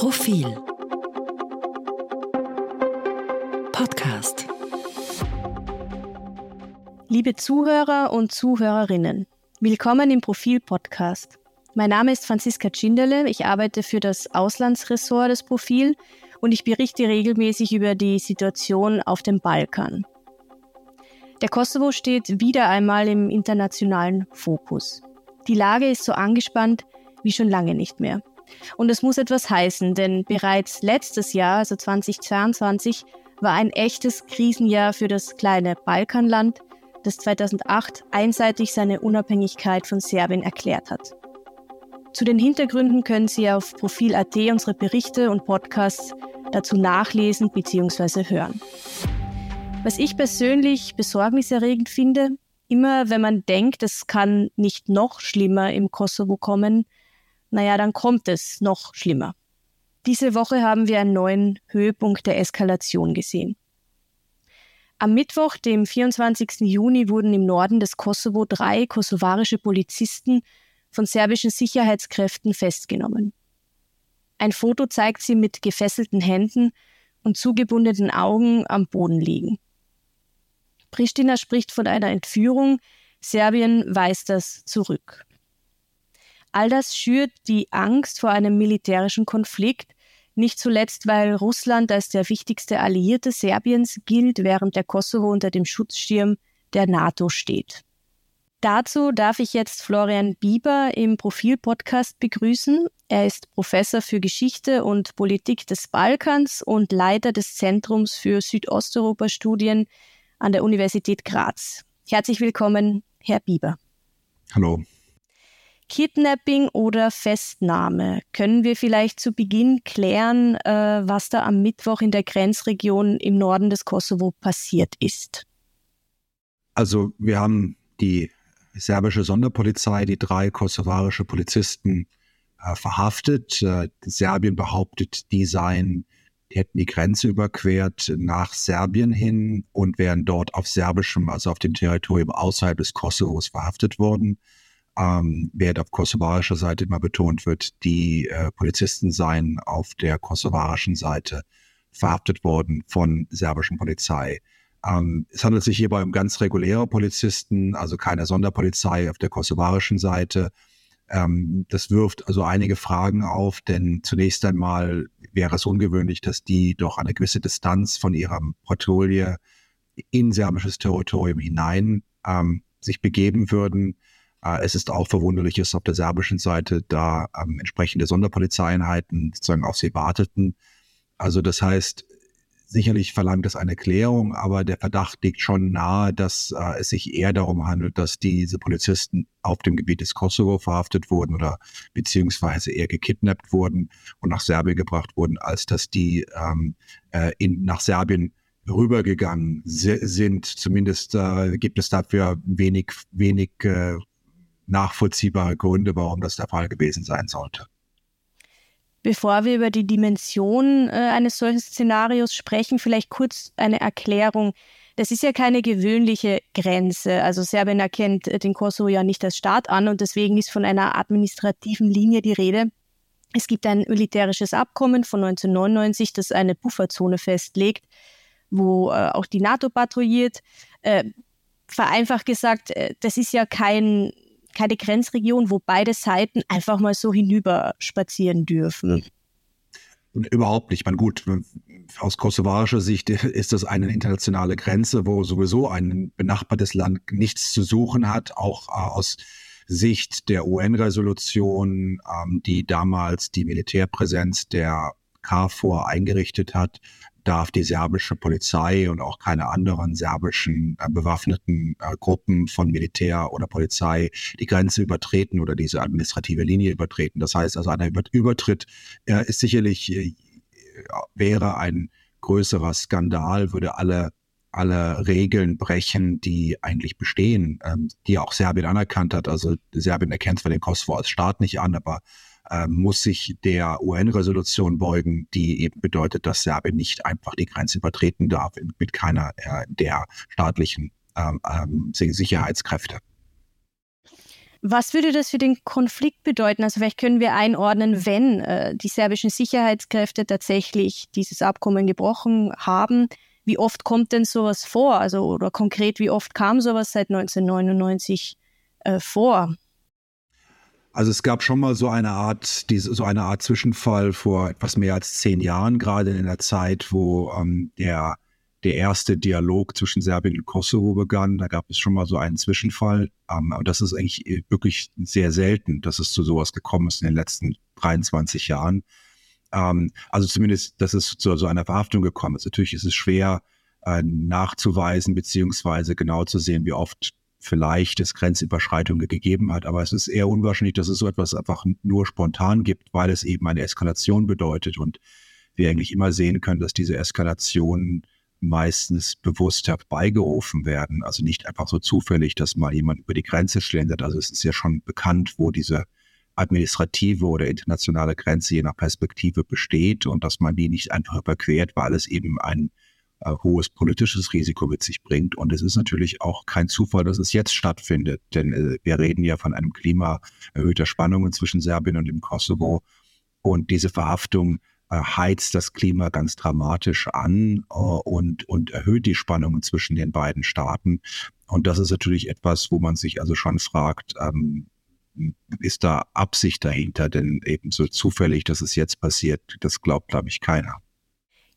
Profil Podcast Liebe Zuhörer und Zuhörerinnen, willkommen im Profil Podcast. Mein Name ist Franziska Tschinderle, ich arbeite für das Auslandsressort des Profil und ich berichte regelmäßig über die Situation auf dem Balkan. Der Kosovo steht wieder einmal im internationalen Fokus. Die Lage ist so angespannt wie schon lange nicht mehr. Und es muss etwas heißen, denn bereits letztes Jahr, also 2022, war ein echtes Krisenjahr für das kleine Balkanland, das 2008 einseitig seine Unabhängigkeit von Serbien erklärt hat. Zu den Hintergründen können Sie auf Profil.at unsere Berichte und Podcasts dazu nachlesen bzw. hören. Was ich persönlich besorgniserregend finde, immer wenn man denkt, es kann nicht noch schlimmer im Kosovo kommen, naja, dann kommt es noch schlimmer. Diese Woche haben wir einen neuen Höhepunkt der Eskalation gesehen. Am Mittwoch, dem 24. Juni, wurden im Norden des Kosovo drei kosovarische Polizisten von serbischen Sicherheitskräften festgenommen. Ein Foto zeigt sie mit gefesselten Händen und zugebundenen Augen am Boden liegen. Pristina spricht von einer Entführung, Serbien weist das zurück. All das schürt die Angst vor einem militärischen Konflikt, nicht zuletzt, weil Russland als der wichtigste Alliierte Serbiens gilt, während der Kosovo unter dem Schutzschirm der NATO steht. Dazu darf ich jetzt Florian Bieber im Profil-Podcast begrüßen. Er ist Professor für Geschichte und Politik des Balkans und Leiter des Zentrums für Südosteuropa-Studien an der Universität Graz. Herzlich willkommen, Herr Bieber. Hallo. Kidnapping oder Festnahme. Können wir vielleicht zu Beginn klären, äh, was da am Mittwoch in der Grenzregion im Norden des Kosovo passiert ist? Also wir haben die serbische Sonderpolizei, die drei kosovarische Polizisten äh, verhaftet. Äh, Serbien behauptet, die seien, die hätten die Grenze überquert nach Serbien hin und wären dort auf serbischem, also auf dem Territorium außerhalb des Kosovos verhaftet worden ähm, während auf kosovarischer Seite immer betont wird, die äh, Polizisten seien auf der kosovarischen Seite verhaftet worden von serbischen Polizei. Ähm, es handelt sich hierbei um ganz reguläre Polizisten, also keine Sonderpolizei auf der kosovarischen Seite. Ähm, das wirft also einige Fragen auf, denn zunächst einmal wäre es ungewöhnlich, dass die doch eine gewisse Distanz von ihrer Patrouille in serbisches Territorium hinein ähm, sich begeben würden. Äh, es ist auch verwunderlich, dass auf der serbischen Seite da ähm, entsprechende Sonderpolizeieinheiten sozusagen auf sie warteten. Also das heißt, sicherlich verlangt es eine Klärung, aber der Verdacht liegt schon nahe, dass äh, es sich eher darum handelt, dass diese Polizisten auf dem Gebiet des Kosovo verhaftet wurden oder beziehungsweise eher gekidnappt wurden und nach Serbien gebracht wurden, als dass die ähm, äh, in, nach Serbien rübergegangen sind. Zumindest äh, gibt es dafür wenig, wenig äh, nachvollziehbare Gründe, warum das der Fall gewesen sein sollte. Bevor wir über die Dimension äh, eines solchen Szenarios sprechen, vielleicht kurz eine Erklärung. Das ist ja keine gewöhnliche Grenze. Also Serbien erkennt äh, den Kosovo ja nicht als Staat an und deswegen ist von einer administrativen Linie die Rede. Es gibt ein militärisches Abkommen von 1999, das eine Pufferzone festlegt, wo äh, auch die NATO patrouilliert. Äh, vereinfacht gesagt, äh, das ist ja kein keine Grenzregion, wo beide Seiten einfach mal so hinüber spazieren dürfen. Überhaupt nicht. Man gut, aus kosovarischer Sicht ist das eine internationale Grenze, wo sowieso ein benachbartes Land nichts zu suchen hat, auch äh, aus Sicht der UN-Resolution, ähm, die damals die Militärpräsenz der KFOR eingerichtet hat, darf die serbische Polizei und auch keine anderen serbischen äh, bewaffneten äh, Gruppen von Militär oder Polizei die Grenze übertreten oder diese administrative Linie übertreten. Das heißt also, ein Übertritt äh, ist sicherlich, äh, wäre ein größerer Skandal, würde alle alle Regeln brechen, die eigentlich bestehen, ähm, die auch Serbien anerkannt hat. Also Serbien erkennt zwar den Kosovo als Staat nicht an, aber äh, muss sich der UN-Resolution beugen, die eben bedeutet, dass Serbien nicht einfach die Grenze übertreten darf mit keiner äh, der staatlichen ähm, ähm, Sicherheitskräfte. Was würde das für den Konflikt bedeuten? Also vielleicht können wir einordnen, wenn äh, die serbischen Sicherheitskräfte tatsächlich dieses Abkommen gebrochen haben. Wie oft kommt denn sowas vor? Also oder konkret, wie oft kam sowas seit 1999 äh, vor? Also es gab schon mal so eine Art, so eine Art Zwischenfall vor etwas mehr als zehn Jahren, gerade in der Zeit, wo ähm, der, der erste Dialog zwischen Serbien und Kosovo begann. Da gab es schon mal so einen Zwischenfall. Ähm, und das ist eigentlich äh, wirklich sehr selten, dass es zu sowas gekommen ist in den letzten 23 Jahren. Ähm, also zumindest, dass es zu so einer Verhaftung gekommen ist. Natürlich ist es schwer äh, nachzuweisen, beziehungsweise genau zu sehen, wie oft vielleicht es Grenzüberschreitungen gegeben hat, aber es ist eher unwahrscheinlich, dass es so etwas einfach nur spontan gibt, weil es eben eine Eskalation bedeutet und wir eigentlich immer sehen können, dass diese Eskalationen meistens bewusst herbeigerufen werden. Also nicht einfach so zufällig, dass mal jemand über die Grenze schlendert. Also es ist ja schon bekannt, wo diese administrative oder internationale Grenze je nach Perspektive besteht und dass man die nicht einfach überquert, weil es eben ein äh, hohes politisches Risiko mit sich bringt. Und es ist natürlich auch kein Zufall, dass es jetzt stattfindet, denn äh, wir reden ja von einem Klima erhöhter Spannungen zwischen Serbien und dem Kosovo. Und diese Verhaftung äh, heizt das Klima ganz dramatisch an äh, und, und erhöht die Spannungen zwischen den beiden Staaten. Und das ist natürlich etwas, wo man sich also schon fragt, ähm, ist da Absicht dahinter? Denn eben so zufällig, dass es jetzt passiert, das glaubt, glaube ich, keiner.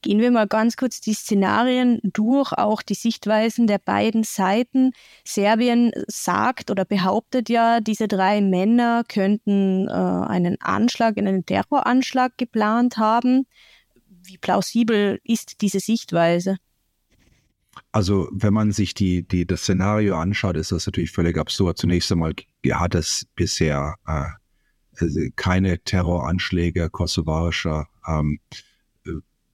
Gehen wir mal ganz kurz die Szenarien durch, auch die Sichtweisen der beiden Seiten. Serbien sagt oder behauptet ja, diese drei Männer könnten äh, einen Anschlag, einen Terroranschlag geplant haben. Wie plausibel ist diese Sichtweise? Also wenn man sich die, die, das Szenario anschaut, ist das natürlich völlig absurd. Zunächst einmal hat es bisher äh, also keine Terroranschläge kosovarischer ähm,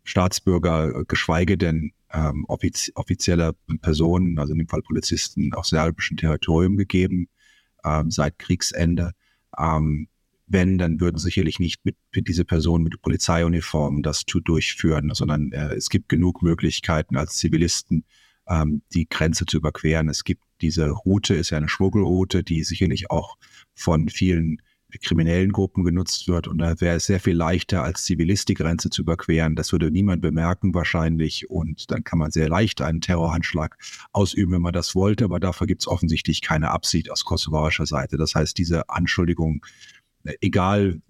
Staatsbürger, geschweige denn ähm, offiz offizieller Personen, also in dem Fall Polizisten, auf serbischem Territorium gegeben ähm, seit Kriegsende. Ähm, wenn, dann würden sicherlich nicht mit, mit diese Personen mit Polizeiuniformen das zu durchführen, sondern äh, es gibt genug Möglichkeiten als Zivilisten ähm, die Grenze zu überqueren. Es gibt diese Route, ist ja eine Schmuggelroute, die sicherlich auch von vielen kriminellen Gruppen genutzt wird. Und da wäre es sehr viel leichter, als Zivilist die Grenze zu überqueren. Das würde niemand bemerken wahrscheinlich. Und dann kann man sehr leicht einen Terrorhandschlag ausüben, wenn man das wollte. Aber dafür gibt es offensichtlich keine Absicht aus kosovarischer Seite. Das heißt, diese Anschuldigungen, egal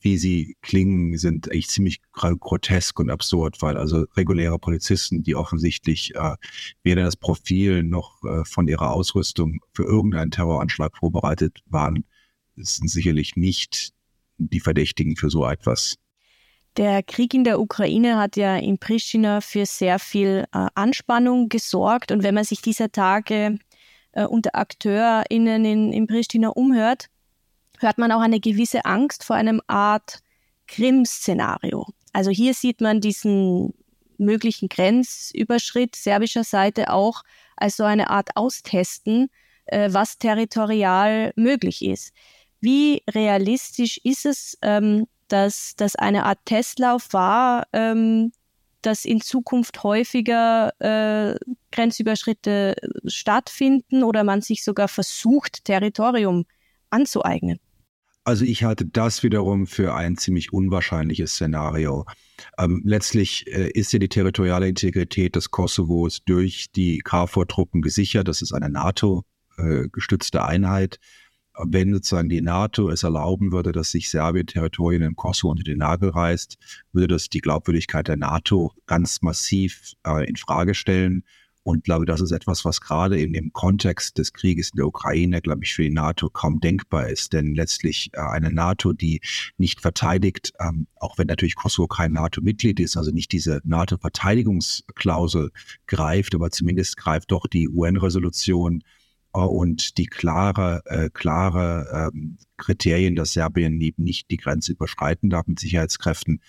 wie sie klingen, sind eigentlich ziemlich grotesk und absurd, weil also reguläre Polizisten, die offensichtlich äh, weder das Profil noch äh, von ihrer Ausrüstung für irgendeinen Terroranschlag vorbereitet waren, sind sicherlich nicht die Verdächtigen für so etwas. Der Krieg in der Ukraine hat ja in Pristina für sehr viel äh, Anspannung gesorgt. Und wenn man sich dieser Tage äh, unter AkteurInnen in, in Pristina umhört, hört man auch eine gewisse Angst vor einem Art Krim-Szenario. Also hier sieht man diesen möglichen Grenzüberschritt serbischer Seite auch als so eine Art Austesten, äh, was territorial möglich ist. Wie realistisch ist es, ähm, dass das eine Art Testlauf war, ähm, dass in Zukunft häufiger äh, Grenzüberschritte stattfinden oder man sich sogar versucht, Territorium anzueignen? Also ich halte das wiederum für ein ziemlich unwahrscheinliches Szenario. Ähm, letztlich äh, ist ja die territoriale Integrität des Kosovos durch die KFOR-Truppen gesichert. Das ist eine NATO-gestützte äh, Einheit wenn sozusagen die NATO es erlauben würde, dass sich Serbien Territorien im Kosovo unter den Nagel reißt, würde das die Glaubwürdigkeit der NATO ganz massiv äh, in Frage stellen. Und glaube, das ist etwas, was gerade in dem Kontext des Krieges in der Ukraine, glaube ich, für die NATO kaum denkbar ist. Denn letztlich äh, eine NATO, die nicht verteidigt, ähm, auch wenn natürlich Kosovo kein NATO-Mitglied ist, also nicht diese NATO-Verteidigungsklausel greift, aber zumindest greift doch die UN-Resolution und die klare, äh, klare ähm, Kriterien, dass Serbien nicht die Grenze überschreiten darf mit Sicherheitskräften,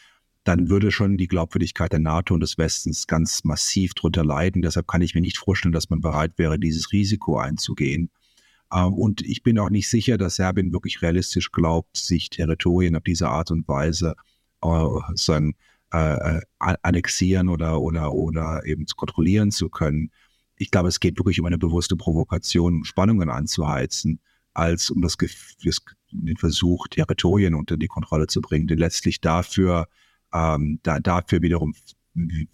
dann würde schon die Glaubwürdigkeit der NATO und des Westens ganz massiv drunter leiden. Deshalb kann ich mir nicht vorstellen, dass man bereit wäre, dieses Risiko einzugehen. Ähm, und ich bin auch nicht sicher, dass Serbien wirklich realistisch glaubt, sich Territorien auf diese Art und Weise äh, sagen, äh, äh annexieren oder, oder, oder eben kontrollieren zu können ich glaube, es geht wirklich um eine bewusste Provokation, Spannungen anzuheizen. als um das, das den Versuch, Territorien unter die Kontrolle zu bringen, denn letztlich dafür, ähm, da, dafür wiederum,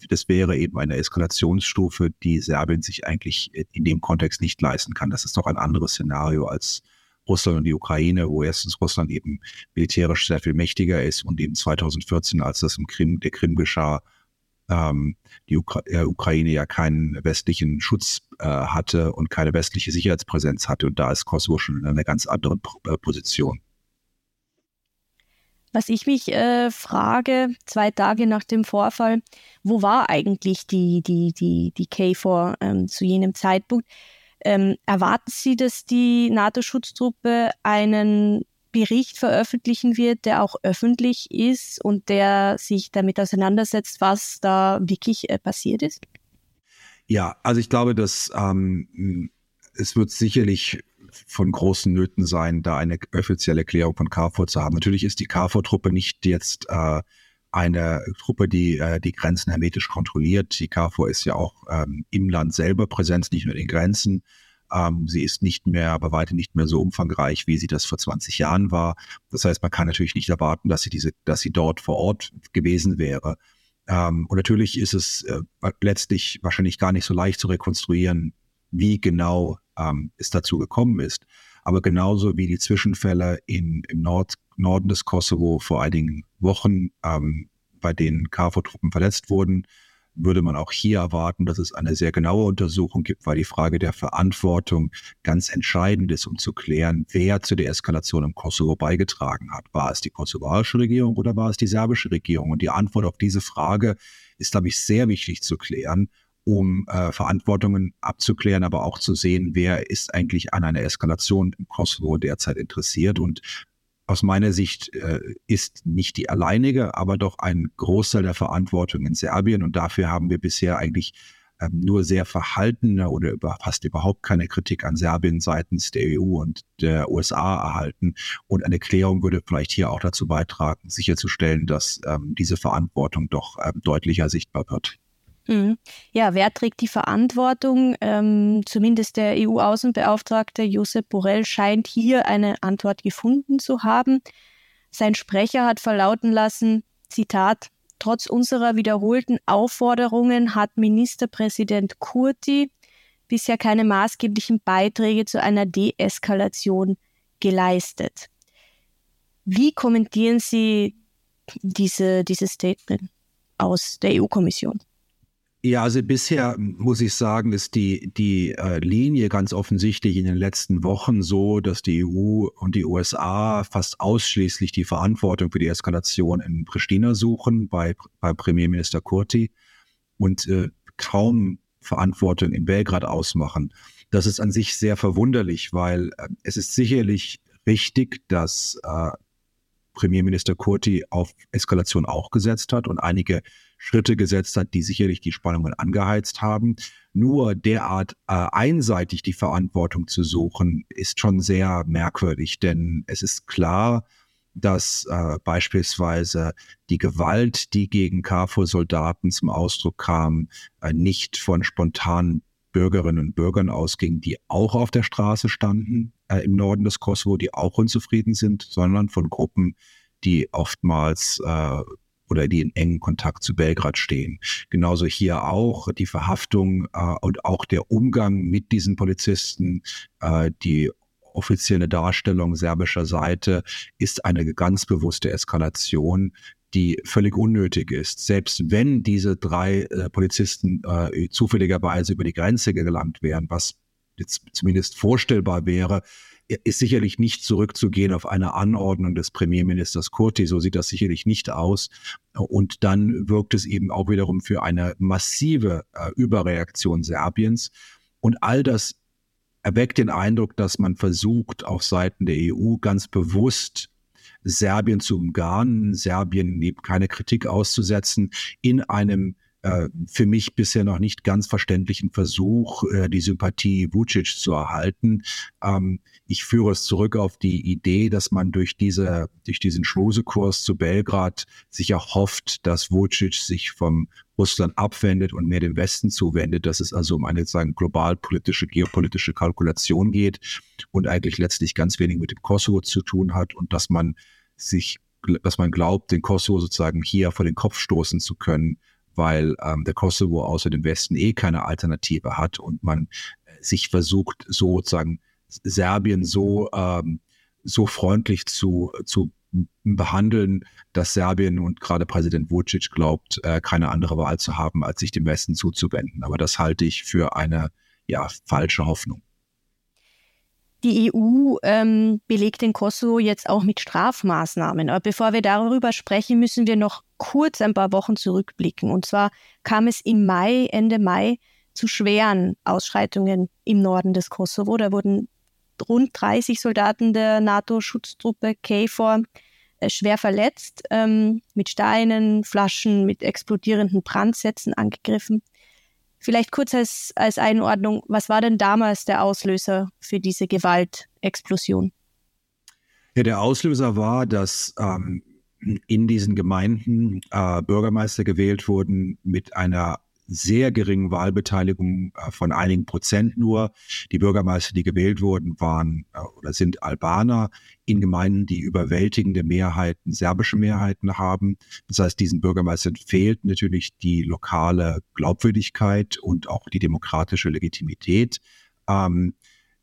das wäre eben eine Eskalationsstufe, die Serbien sich eigentlich in dem Kontext nicht leisten kann. Das ist doch ein anderes Szenario als Russland und die Ukraine, wo erstens Russland eben militärisch sehr viel mächtiger ist und eben 2014, als das im Krim, der Krim geschah, ähm, die Ukra äh, Ukraine ja keinen westlichen Schutz äh, hatte und keine westliche Sicherheitspräsenz hatte. Und da ist Kosovo schon in einer ganz anderen äh, Position. Was ich mich äh, frage, zwei Tage nach dem Vorfall, wo war eigentlich die, die, die, die KFOR ähm, zu jenem Zeitpunkt? Ähm, erwarten Sie, dass die NATO-Schutztruppe einen Bericht veröffentlichen wird, der auch öffentlich ist und der sich damit auseinandersetzt, was da wirklich äh, passiert ist? Ja, also ich glaube, dass ähm, es wird sicherlich von großen Nöten sein, da eine offizielle Erklärung von KFOR zu haben. Natürlich ist die KFOR-Truppe nicht jetzt äh, eine Truppe, die äh, die Grenzen hermetisch kontrolliert. Die KFOR ist ja auch ähm, im Land selber präsent, nicht nur in den Grenzen. Ähm, sie ist nicht mehr, aber weiter nicht mehr so umfangreich, wie sie das vor 20 Jahren war. Das heißt, man kann natürlich nicht erwarten, dass sie diese, dass sie dort vor Ort gewesen wäre. Ähm, und natürlich ist es äh, letztlich wahrscheinlich gar nicht so leicht zu rekonstruieren, wie genau ähm, es dazu gekommen ist. Aber genauso wie die Zwischenfälle in, im Nord, Norden des Kosovo vor einigen Wochen, ähm, bei denen KFOR-Truppen verletzt wurden, würde man auch hier erwarten, dass es eine sehr genaue Untersuchung gibt, weil die Frage der Verantwortung ganz entscheidend ist, um zu klären, wer zu der Eskalation im Kosovo beigetragen hat. War es die kosovarische Regierung oder war es die serbische Regierung? Und die Antwort auf diese Frage ist, glaube ich, sehr wichtig zu klären, um äh, Verantwortungen abzuklären, aber auch zu sehen, wer ist eigentlich an einer Eskalation im Kosovo derzeit interessiert und aus meiner Sicht äh, ist nicht die alleinige, aber doch ein Großteil der Verantwortung in Serbien. Und dafür haben wir bisher eigentlich ähm, nur sehr verhaltene oder über, fast überhaupt keine Kritik an Serbien seitens der EU und der USA erhalten. Und eine Klärung würde vielleicht hier auch dazu beitragen, sicherzustellen, dass ähm, diese Verantwortung doch ähm, deutlicher sichtbar wird. Mhm. Ja, wer trägt die Verantwortung? Ähm, zumindest der EU-Außenbeauftragte Josep Borrell scheint hier eine Antwort gefunden zu haben. Sein Sprecher hat verlauten lassen, Zitat, trotz unserer wiederholten Aufforderungen hat Ministerpräsident Kurti bisher keine maßgeblichen Beiträge zu einer Deeskalation geleistet. Wie kommentieren Sie diese, dieses Statement aus der EU-Kommission? Ja, also bisher muss ich sagen, ist die, die äh, Linie ganz offensichtlich in den letzten Wochen so, dass die EU und die USA fast ausschließlich die Verantwortung für die Eskalation in Pristina suchen, bei, bei Premierminister Kurti, und äh, kaum Verantwortung in Belgrad ausmachen. Das ist an sich sehr verwunderlich, weil äh, es ist sicherlich richtig, dass äh, Premierminister Kurti auf Eskalation auch gesetzt hat und einige Schritte gesetzt hat, die sicherlich die Spannungen angeheizt haben. Nur derart äh, einseitig die Verantwortung zu suchen, ist schon sehr merkwürdig, denn es ist klar, dass äh, beispielsweise die Gewalt, die gegen KFOR-Soldaten zum Ausdruck kam, äh, nicht von spontanen Bürgerinnen und Bürgern ausging, die auch auf der Straße standen äh, im Norden des Kosovo, die auch unzufrieden sind, sondern von Gruppen, die oftmals äh, oder die in engen Kontakt zu Belgrad stehen. Genauso hier auch die Verhaftung äh, und auch der Umgang mit diesen Polizisten, äh, die offizielle Darstellung serbischer Seite ist eine ganz bewusste Eskalation, die völlig unnötig ist. Selbst wenn diese drei äh, Polizisten äh, zufälligerweise über die Grenze gelangt wären, was jetzt zumindest vorstellbar wäre, ist sicherlich nicht zurückzugehen auf eine Anordnung des Premierministers Kurti. So sieht das sicherlich nicht aus. Und dann wirkt es eben auch wiederum für eine massive äh, Überreaktion Serbiens. Und all das erweckt den Eindruck, dass man versucht, auf Seiten der EU ganz bewusst Serbien zu umgarnen, Serbien keine Kritik auszusetzen, in einem äh, für mich bisher noch nicht ganz verständlichen Versuch, äh, die Sympathie Vucic zu erhalten. Ähm, ich führe es zurück auf die Idee, dass man durch diese, durch diesen Schmusekurs zu Belgrad sich erhofft, dass Vucic sich vom Russland abwendet und mehr dem Westen zuwendet, dass es also um eine sagen, globalpolitische, geopolitische Kalkulation geht und eigentlich letztlich ganz wenig mit dem Kosovo zu tun hat und dass man sich, dass man glaubt, den Kosovo sozusagen hier vor den Kopf stoßen zu können, weil ähm, der Kosovo außer dem Westen eh keine Alternative hat und man äh, sich versucht, sozusagen Serbien so, ähm, so freundlich zu, zu behandeln, dass Serbien und gerade Präsident Vucic glaubt, äh, keine andere Wahl zu haben, als sich dem Westen zuzuwenden. Aber das halte ich für eine ja, falsche Hoffnung. Die EU ähm, belegt den Kosovo jetzt auch mit Strafmaßnahmen. Aber bevor wir darüber sprechen, müssen wir noch kurz ein paar Wochen zurückblicken. Und zwar kam es im Mai, Ende Mai, zu schweren Ausschreitungen im Norden des Kosovo. Da wurden rund 30 Soldaten der NATO-Schutztruppe KFOR äh, schwer verletzt, ähm, mit Steinen, Flaschen, mit explodierenden Brandsätzen angegriffen. Vielleicht kurz als, als Einordnung, was war denn damals der Auslöser für diese Gewaltexplosion? Ja, der Auslöser war, dass ähm, in diesen Gemeinden äh, Bürgermeister gewählt wurden mit einer sehr geringen Wahlbeteiligung äh, von einigen Prozent nur. Die Bürgermeister, die gewählt wurden, waren äh, oder sind Albaner in Gemeinden, die überwältigende Mehrheiten, serbische Mehrheiten haben. Das heißt, diesen Bürgermeistern fehlt natürlich die lokale Glaubwürdigkeit und auch die demokratische Legitimität. Ähm,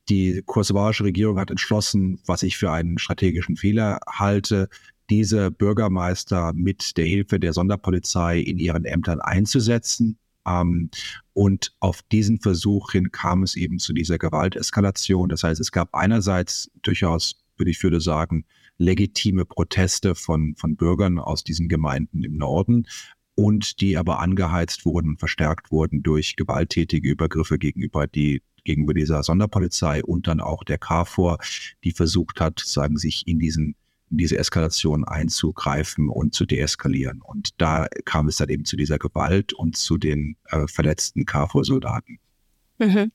die kosovarische Regierung hat entschlossen, was ich für einen strategischen Fehler halte, diese Bürgermeister mit der Hilfe der Sonderpolizei in ihren Ämtern einzusetzen. Ähm, und auf diesen Versuch hin kam es eben zu dieser Gewalteskalation. Das heißt, es gab einerseits durchaus, würde ich würde sagen, legitime Proteste von, von Bürgern aus diesen Gemeinden im Norden und die aber angeheizt wurden und verstärkt wurden durch gewalttätige Übergriffe gegenüber die gegenüber dieser Sonderpolizei und dann auch der KFOR, die versucht hat, sagen sich in diesen in diese Eskalation einzugreifen und zu deeskalieren. Und da kam es dann eben zu dieser Gewalt und zu den äh, verletzten KFOR-Soldaten. Mhm.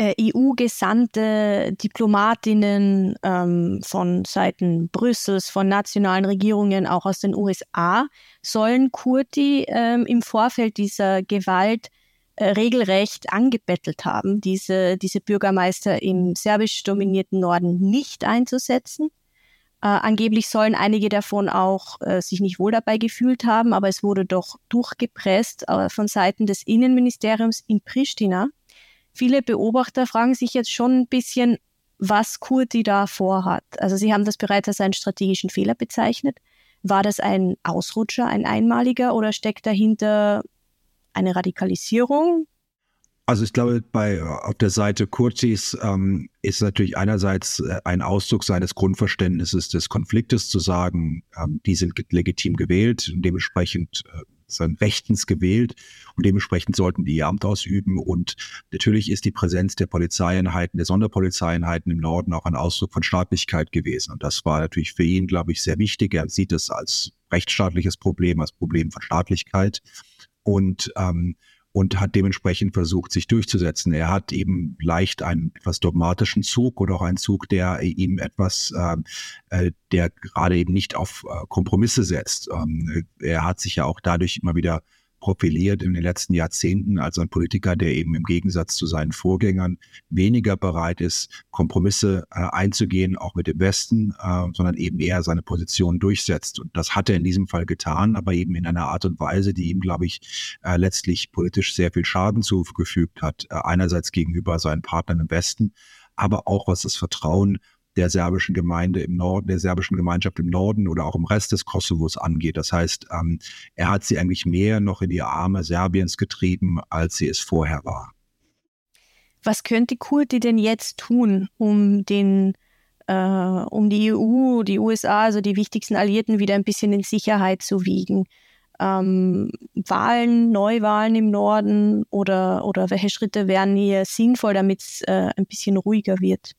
Äh, EU-Gesandte, Diplomatinnen ähm, von Seiten Brüssels, von nationalen Regierungen, auch aus den USA, sollen Kurti ähm, im Vorfeld dieser Gewalt äh, regelrecht angebettelt haben, diese, diese Bürgermeister im serbisch dominierten Norden nicht einzusetzen. Äh, angeblich sollen einige davon auch äh, sich nicht wohl dabei gefühlt haben, aber es wurde doch durchgepresst äh, von Seiten des Innenministeriums in Pristina. Viele Beobachter fragen sich jetzt schon ein bisschen, was Kurti da vorhat. Also sie haben das bereits als einen strategischen Fehler bezeichnet. War das ein Ausrutscher, ein einmaliger oder steckt dahinter eine Radikalisierung? Also ich glaube, bei auf der Seite Kurtis ähm, ist natürlich einerseits äh, ein Ausdruck seines Grundverständnisses des Konfliktes zu sagen, ähm, die sind legitim gewählt und dementsprechend äh, sind rechtens gewählt und dementsprechend sollten die ihr Amt ausüben. Und natürlich ist die Präsenz der Polizeieinheiten, der Sonderpolizeieinheiten im Norden auch ein Ausdruck von Staatlichkeit gewesen. Und das war natürlich für ihn, glaube ich, sehr wichtig. Er sieht es als rechtsstaatliches Problem, als Problem von Staatlichkeit. Und ähm, und hat dementsprechend versucht, sich durchzusetzen. Er hat eben leicht einen etwas dogmatischen Zug oder auch einen Zug, der ihm etwas, ähm, äh, der gerade eben nicht auf äh, Kompromisse setzt. Ähm, er hat sich ja auch dadurch immer wieder profiliert in den letzten Jahrzehnten als ein Politiker, der eben im Gegensatz zu seinen Vorgängern weniger bereit ist, Kompromisse äh, einzugehen, auch mit dem Westen, äh, sondern eben eher seine Position durchsetzt. Und das hat er in diesem Fall getan, aber eben in einer Art und Weise, die ihm, glaube ich, äh, letztlich politisch sehr viel Schaden zugefügt hat. Äh, einerseits gegenüber seinen Partnern im Westen, aber auch was das Vertrauen der serbischen Gemeinde im Norden, der serbischen Gemeinschaft im Norden oder auch im Rest des Kosovos angeht. Das heißt, ähm, er hat sie eigentlich mehr noch in die Arme Serbiens getrieben, als sie es vorher war. Was könnte Kurti denn jetzt tun, um den äh, um die EU, die USA, also die wichtigsten Alliierten wieder ein bisschen in Sicherheit zu wiegen? Ähm, Wahlen, Neuwahlen im Norden oder, oder welche Schritte wären hier sinnvoll, damit es äh, ein bisschen ruhiger wird?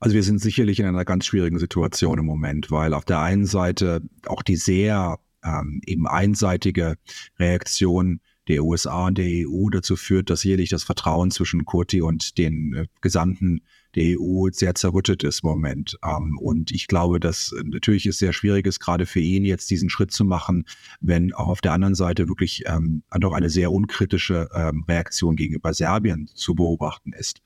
Also wir sind sicherlich in einer ganz schwierigen Situation im Moment, weil auf der einen Seite auch die sehr ähm, eben einseitige Reaktion der USA und der EU dazu führt, dass jährlich das Vertrauen zwischen Kurti und den äh, Gesandten der EU sehr zerrüttet ist im Moment. Ähm, und ich glaube, dass natürlich es sehr schwierig ist, gerade für ihn jetzt diesen Schritt zu machen, wenn auch auf der anderen Seite wirklich ähm, doch eine sehr unkritische ähm, Reaktion gegenüber Serbien zu beobachten ist.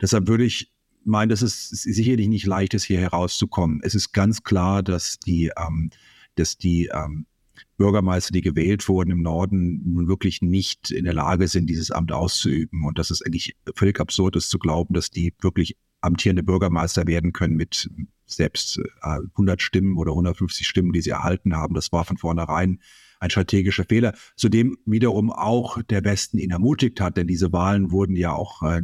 Deshalb würde ich meinen, dass es sicherlich nicht leicht ist, hier herauszukommen. Es ist ganz klar, dass die, ähm, dass die ähm, Bürgermeister, die gewählt wurden im Norden, nun wirklich nicht in der Lage sind, dieses Amt auszuüben. Und dass es eigentlich völlig absurd ist zu glauben, dass die wirklich amtierende Bürgermeister werden können mit selbst 100 äh, Stimmen oder 150 Stimmen, die sie erhalten haben. Das war von vornherein ein strategischer Fehler, zudem wiederum auch der Westen ihn ermutigt hat, denn diese Wahlen wurden ja auch, äh,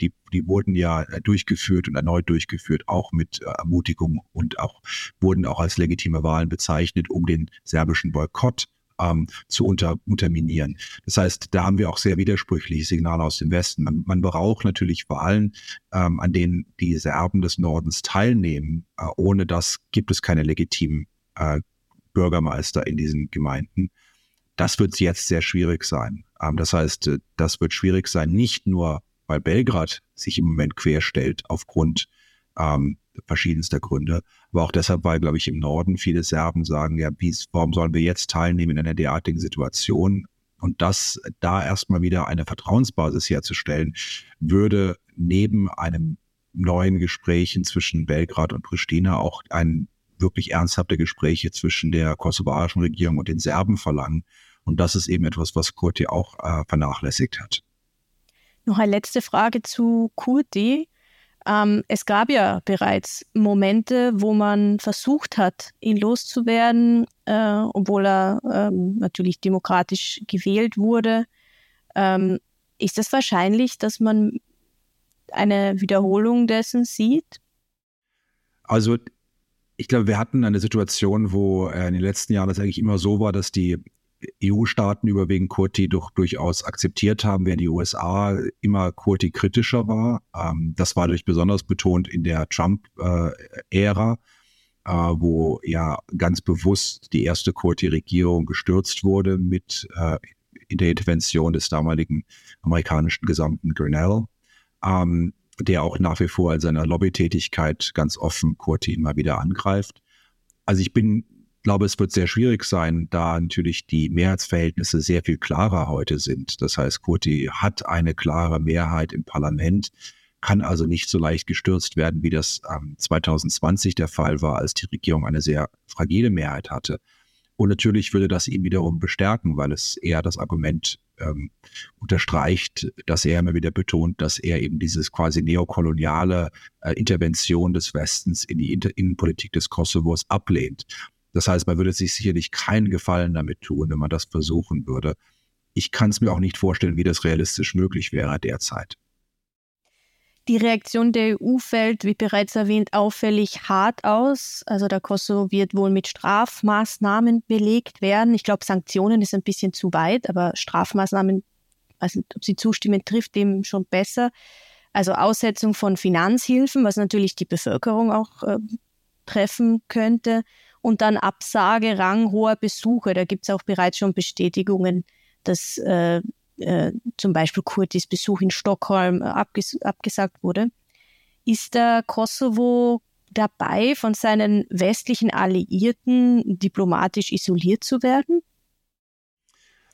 die, die wurden ja durchgeführt und erneut durchgeführt, auch mit äh, Ermutigung und auch wurden auch als legitime Wahlen bezeichnet, um den serbischen Boykott ähm, zu unter, unterminieren. Das heißt, da haben wir auch sehr widersprüchliche Signale aus dem Westen. Man, man braucht natürlich Wahlen, ähm, an denen die Serben des Nordens teilnehmen. Äh, ohne das gibt es keine legitimen äh, Bürgermeister in diesen Gemeinden. Das wird jetzt sehr schwierig sein. Ähm, das heißt, äh, das wird schwierig sein, nicht nur, weil Belgrad sich im Moment querstellt aufgrund ähm, verschiedenster Gründe, aber auch deshalb, weil, glaube ich, im Norden viele Serben sagen, ja, warum sollen wir jetzt teilnehmen in einer derartigen Situation? Und das da erstmal wieder eine Vertrauensbasis herzustellen, würde neben einem neuen Gesprächen zwischen Belgrad und Pristina auch ein wirklich ernsthafte Gespräche zwischen der kosovarischen Regierung und den Serben verlangen. Und das ist eben etwas, was Kurti auch äh, vernachlässigt hat. Noch eine letzte Frage zu Kurti. Ähm, es gab ja bereits Momente, wo man versucht hat, ihn loszuwerden, äh, obwohl er ähm, natürlich demokratisch gewählt wurde. Ähm, ist es wahrscheinlich, dass man eine Wiederholung dessen sieht? Also ich glaube, wir hatten eine Situation, wo äh, in den letzten Jahren das eigentlich immer so war, dass die EU-Staaten überwiegend Kurti doch durchaus akzeptiert haben, während die USA immer Kurti kritischer war. Ähm, das war durch besonders betont in der Trump-Ära, äh, wo ja ganz bewusst die erste Kurti-Regierung gestürzt wurde mit äh, in der Intervention des damaligen amerikanischen Gesandten Grinnell. Ähm, der auch nach wie vor in seiner Lobbytätigkeit ganz offen Kurti immer wieder angreift. Also ich bin, glaube, es wird sehr schwierig sein, da natürlich die Mehrheitsverhältnisse sehr viel klarer heute sind. Das heißt, Kurti hat eine klare Mehrheit im Parlament, kann also nicht so leicht gestürzt werden, wie das ähm, 2020 der Fall war, als die Regierung eine sehr fragile Mehrheit hatte. Und natürlich würde das ihn wiederum bestärken, weil es eher das Argument ähm, unterstreicht, dass er immer wieder betont, dass er eben dieses quasi neokoloniale äh, Intervention des Westens in die Inter Innenpolitik des Kosovos ablehnt. Das heißt, man würde sich sicherlich keinen Gefallen damit tun, wenn man das versuchen würde. Ich kann es mir auch nicht vorstellen, wie das realistisch möglich wäre derzeit. Die Reaktion der EU fällt, wie bereits erwähnt, auffällig hart aus. Also der Kosovo wird wohl mit Strafmaßnahmen belegt werden. Ich glaube, Sanktionen ist ein bisschen zu weit, aber Strafmaßnahmen, also ob sie zustimmen, trifft dem schon besser. Also Aussetzung von Finanzhilfen, was natürlich die Bevölkerung auch äh, treffen könnte. Und dann Absage ranghoher Besuche. Da gibt es auch bereits schon Bestätigungen, dass äh, äh, zum Beispiel Kurtis Besuch in Stockholm äh, abges abgesagt wurde. Ist der Kosovo dabei, von seinen westlichen Alliierten diplomatisch isoliert zu werden?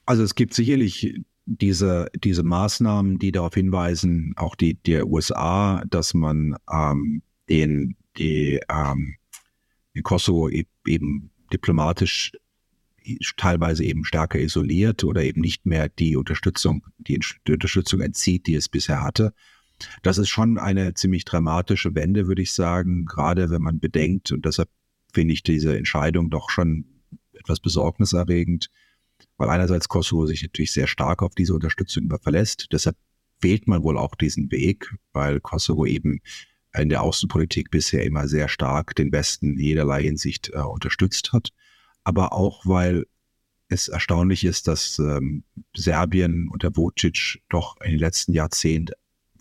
Also es gibt sicherlich diese, diese Maßnahmen, die darauf hinweisen, auch die der USA, dass man ähm, den, die, ähm, den Kosovo e-, eben diplomatisch teilweise eben stärker isoliert oder eben nicht mehr die Unterstützung, die, Unterstützung entzieht, die es bisher hatte. Das ist schon eine ziemlich dramatische Wende, würde ich sagen, gerade wenn man bedenkt, und deshalb finde ich diese Entscheidung doch schon etwas besorgniserregend, weil einerseits Kosovo sich natürlich sehr stark auf diese Unterstützung verlässt. Deshalb wählt man wohl auch diesen Weg, weil Kosovo eben in der Außenpolitik bisher immer sehr stark den Westen in jederlei Hinsicht äh, unterstützt hat aber auch, weil es erstaunlich ist, dass ähm, Serbien unter Vucic doch in den letzten Jahrzehnten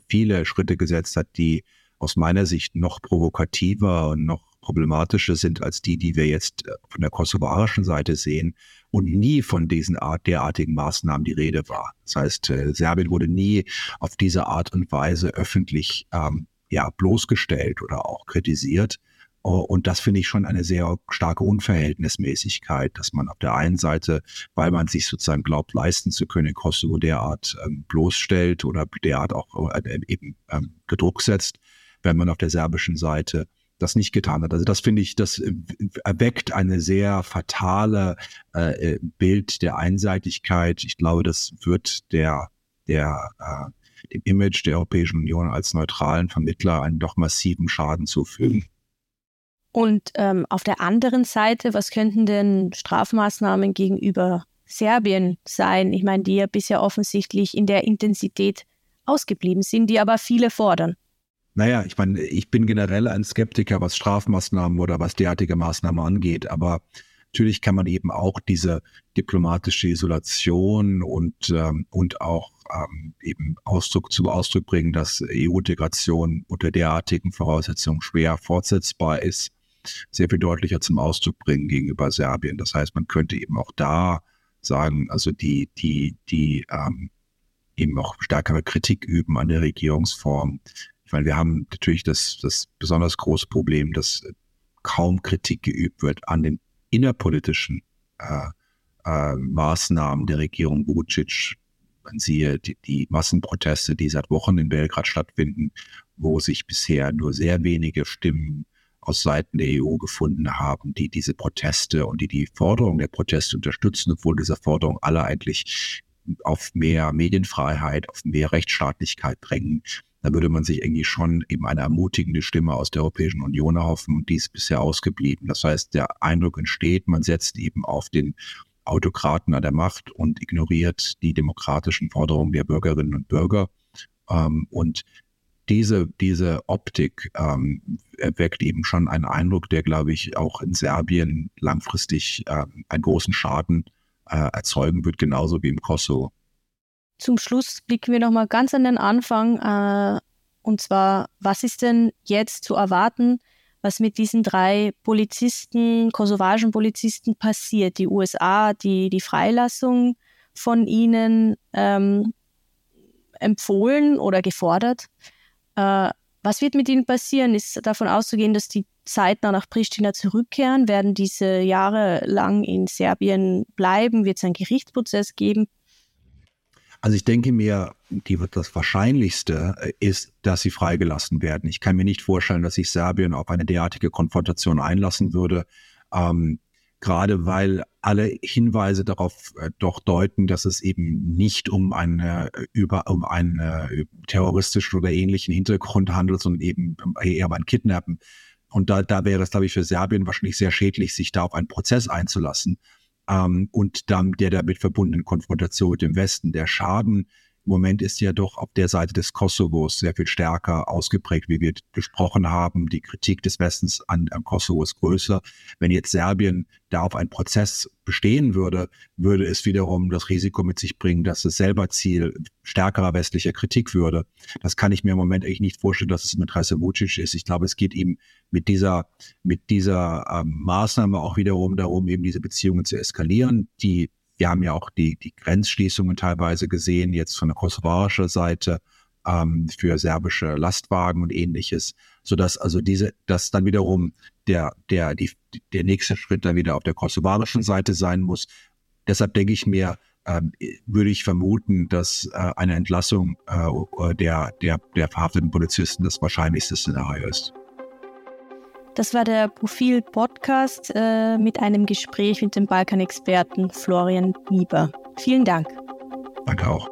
viele Schritte gesetzt hat, die aus meiner Sicht noch provokativer und noch problematischer sind als die, die wir jetzt äh, von der kosovarischen Seite sehen und nie von diesen Art derartigen Maßnahmen die Rede war. Das heißt, äh, Serbien wurde nie auf diese Art und Weise öffentlich ähm, ja bloßgestellt oder auch kritisiert. Und das finde ich schon eine sehr starke Unverhältnismäßigkeit, dass man auf der einen Seite, weil man sich sozusagen glaubt, leisten zu können, Kosovo derart ähm, bloßstellt oder derart auch äh, eben ähm, gedruckt setzt, wenn man auf der serbischen Seite das nicht getan hat. Also das finde ich, das äh, erweckt eine sehr fatale äh, äh, Bild der Einseitigkeit. Ich glaube, das wird der, der, äh, dem Image der Europäischen Union als neutralen Vermittler einen doch massiven Schaden zufügen. Und ähm, auf der anderen Seite, was könnten denn Strafmaßnahmen gegenüber Serbien sein? Ich meine, die ja bisher offensichtlich in der Intensität ausgeblieben sind, die aber viele fordern. Naja, ich meine, ich bin generell ein Skeptiker, was Strafmaßnahmen oder was derartige Maßnahmen angeht, aber natürlich kann man eben auch diese diplomatische Isolation und, ähm, und auch ähm, eben Ausdruck zum Ausdruck bringen, dass EU-Integration unter derartigen Voraussetzungen schwer fortsetzbar ist, sehr viel deutlicher zum Ausdruck bringen gegenüber Serbien. Das heißt, man könnte eben auch da sagen, also die, die, die ähm, eben auch stärkere Kritik üben an der Regierungsform, ich meine, wir haben natürlich das, das besonders große Problem, dass kaum Kritik geübt wird an den innerpolitischen äh, äh, Maßnahmen der Regierung Vucic. Man siehe die, die Massenproteste, die seit Wochen in Belgrad stattfinden, wo sich bisher nur sehr wenige Stimmen aus Seiten der EU gefunden haben, die diese Proteste und die die Forderung der Proteste unterstützen, obwohl diese Forderung alle eigentlich auf mehr Medienfreiheit, auf mehr Rechtsstaatlichkeit drängen da würde man sich irgendwie schon eben eine ermutigende Stimme aus der Europäischen Union erhoffen und die ist bisher ausgeblieben. Das heißt, der Eindruck entsteht, man setzt eben auf den Autokraten an der Macht und ignoriert die demokratischen Forderungen der Bürgerinnen und Bürger. Ähm, und diese, diese Optik ähm, erweckt eben schon einen Eindruck, der, glaube ich, auch in Serbien langfristig ähm, einen großen Schaden äh, erzeugen wird, genauso wie im Kosovo. Zum Schluss blicken wir nochmal ganz an den Anfang. Äh, und zwar, was ist denn jetzt zu erwarten, was mit diesen drei Polizisten, kosovarischen Polizisten passiert? Die USA, die die Freilassung von ihnen ähm, empfohlen oder gefordert. Äh, was wird mit ihnen passieren? Ist davon auszugehen, dass die zeitnah nach Pristina zurückkehren? Werden diese Jahre lang in Serbien bleiben? Wird es einen Gerichtsprozess geben? Also ich denke mir, die, das Wahrscheinlichste ist, dass sie freigelassen werden. Ich kann mir nicht vorstellen, dass sich Serbien auf eine derartige Konfrontation einlassen würde. Ähm, gerade weil alle Hinweise darauf äh, doch deuten, dass es eben nicht um eine über um einen äh, terroristischen oder ähnlichen Hintergrund handelt, sondern eben eher um ein Kidnappen. Und da, da wäre es, glaube ich, für Serbien wahrscheinlich sehr schädlich, sich da auf einen Prozess einzulassen ähm, und dann der damit verbundenen Konfrontation mit dem Westen. Der Schaden im Moment ist ja doch auf der Seite des Kosovos sehr viel stärker ausgeprägt, wie wir besprochen haben. Die Kritik des Westens an, am Kosovo ist größer. Wenn jetzt Serbien da auf einen Prozess bestehen würde, würde es wiederum das Risiko mit sich bringen, dass es selber Ziel stärkerer westlicher Kritik würde. Das kann ich mir im Moment eigentlich nicht vorstellen, dass es im Interesse Vucic ist. Ich glaube, es geht ihm mit dieser, mit dieser ähm, Maßnahme auch wiederum darum, eben diese Beziehungen zu eskalieren, die wir haben ja auch die, die Grenzschließungen teilweise gesehen, jetzt von der kosovarischen Seite ähm, für serbische Lastwagen und ähnliches, sodass also diese, dass dann wiederum der, der, die, der nächste Schritt dann wieder auf der kosovarischen Seite sein muss. Deshalb denke ich mir, ähm, würde ich vermuten, dass äh, eine Entlassung äh, der, der, der verhafteten Polizisten das wahrscheinlichste Szenario ist. Das war der Profil-Podcast äh, mit einem Gespräch mit dem Balkan-Experten Florian Bieber. Vielen Dank. Danke auch.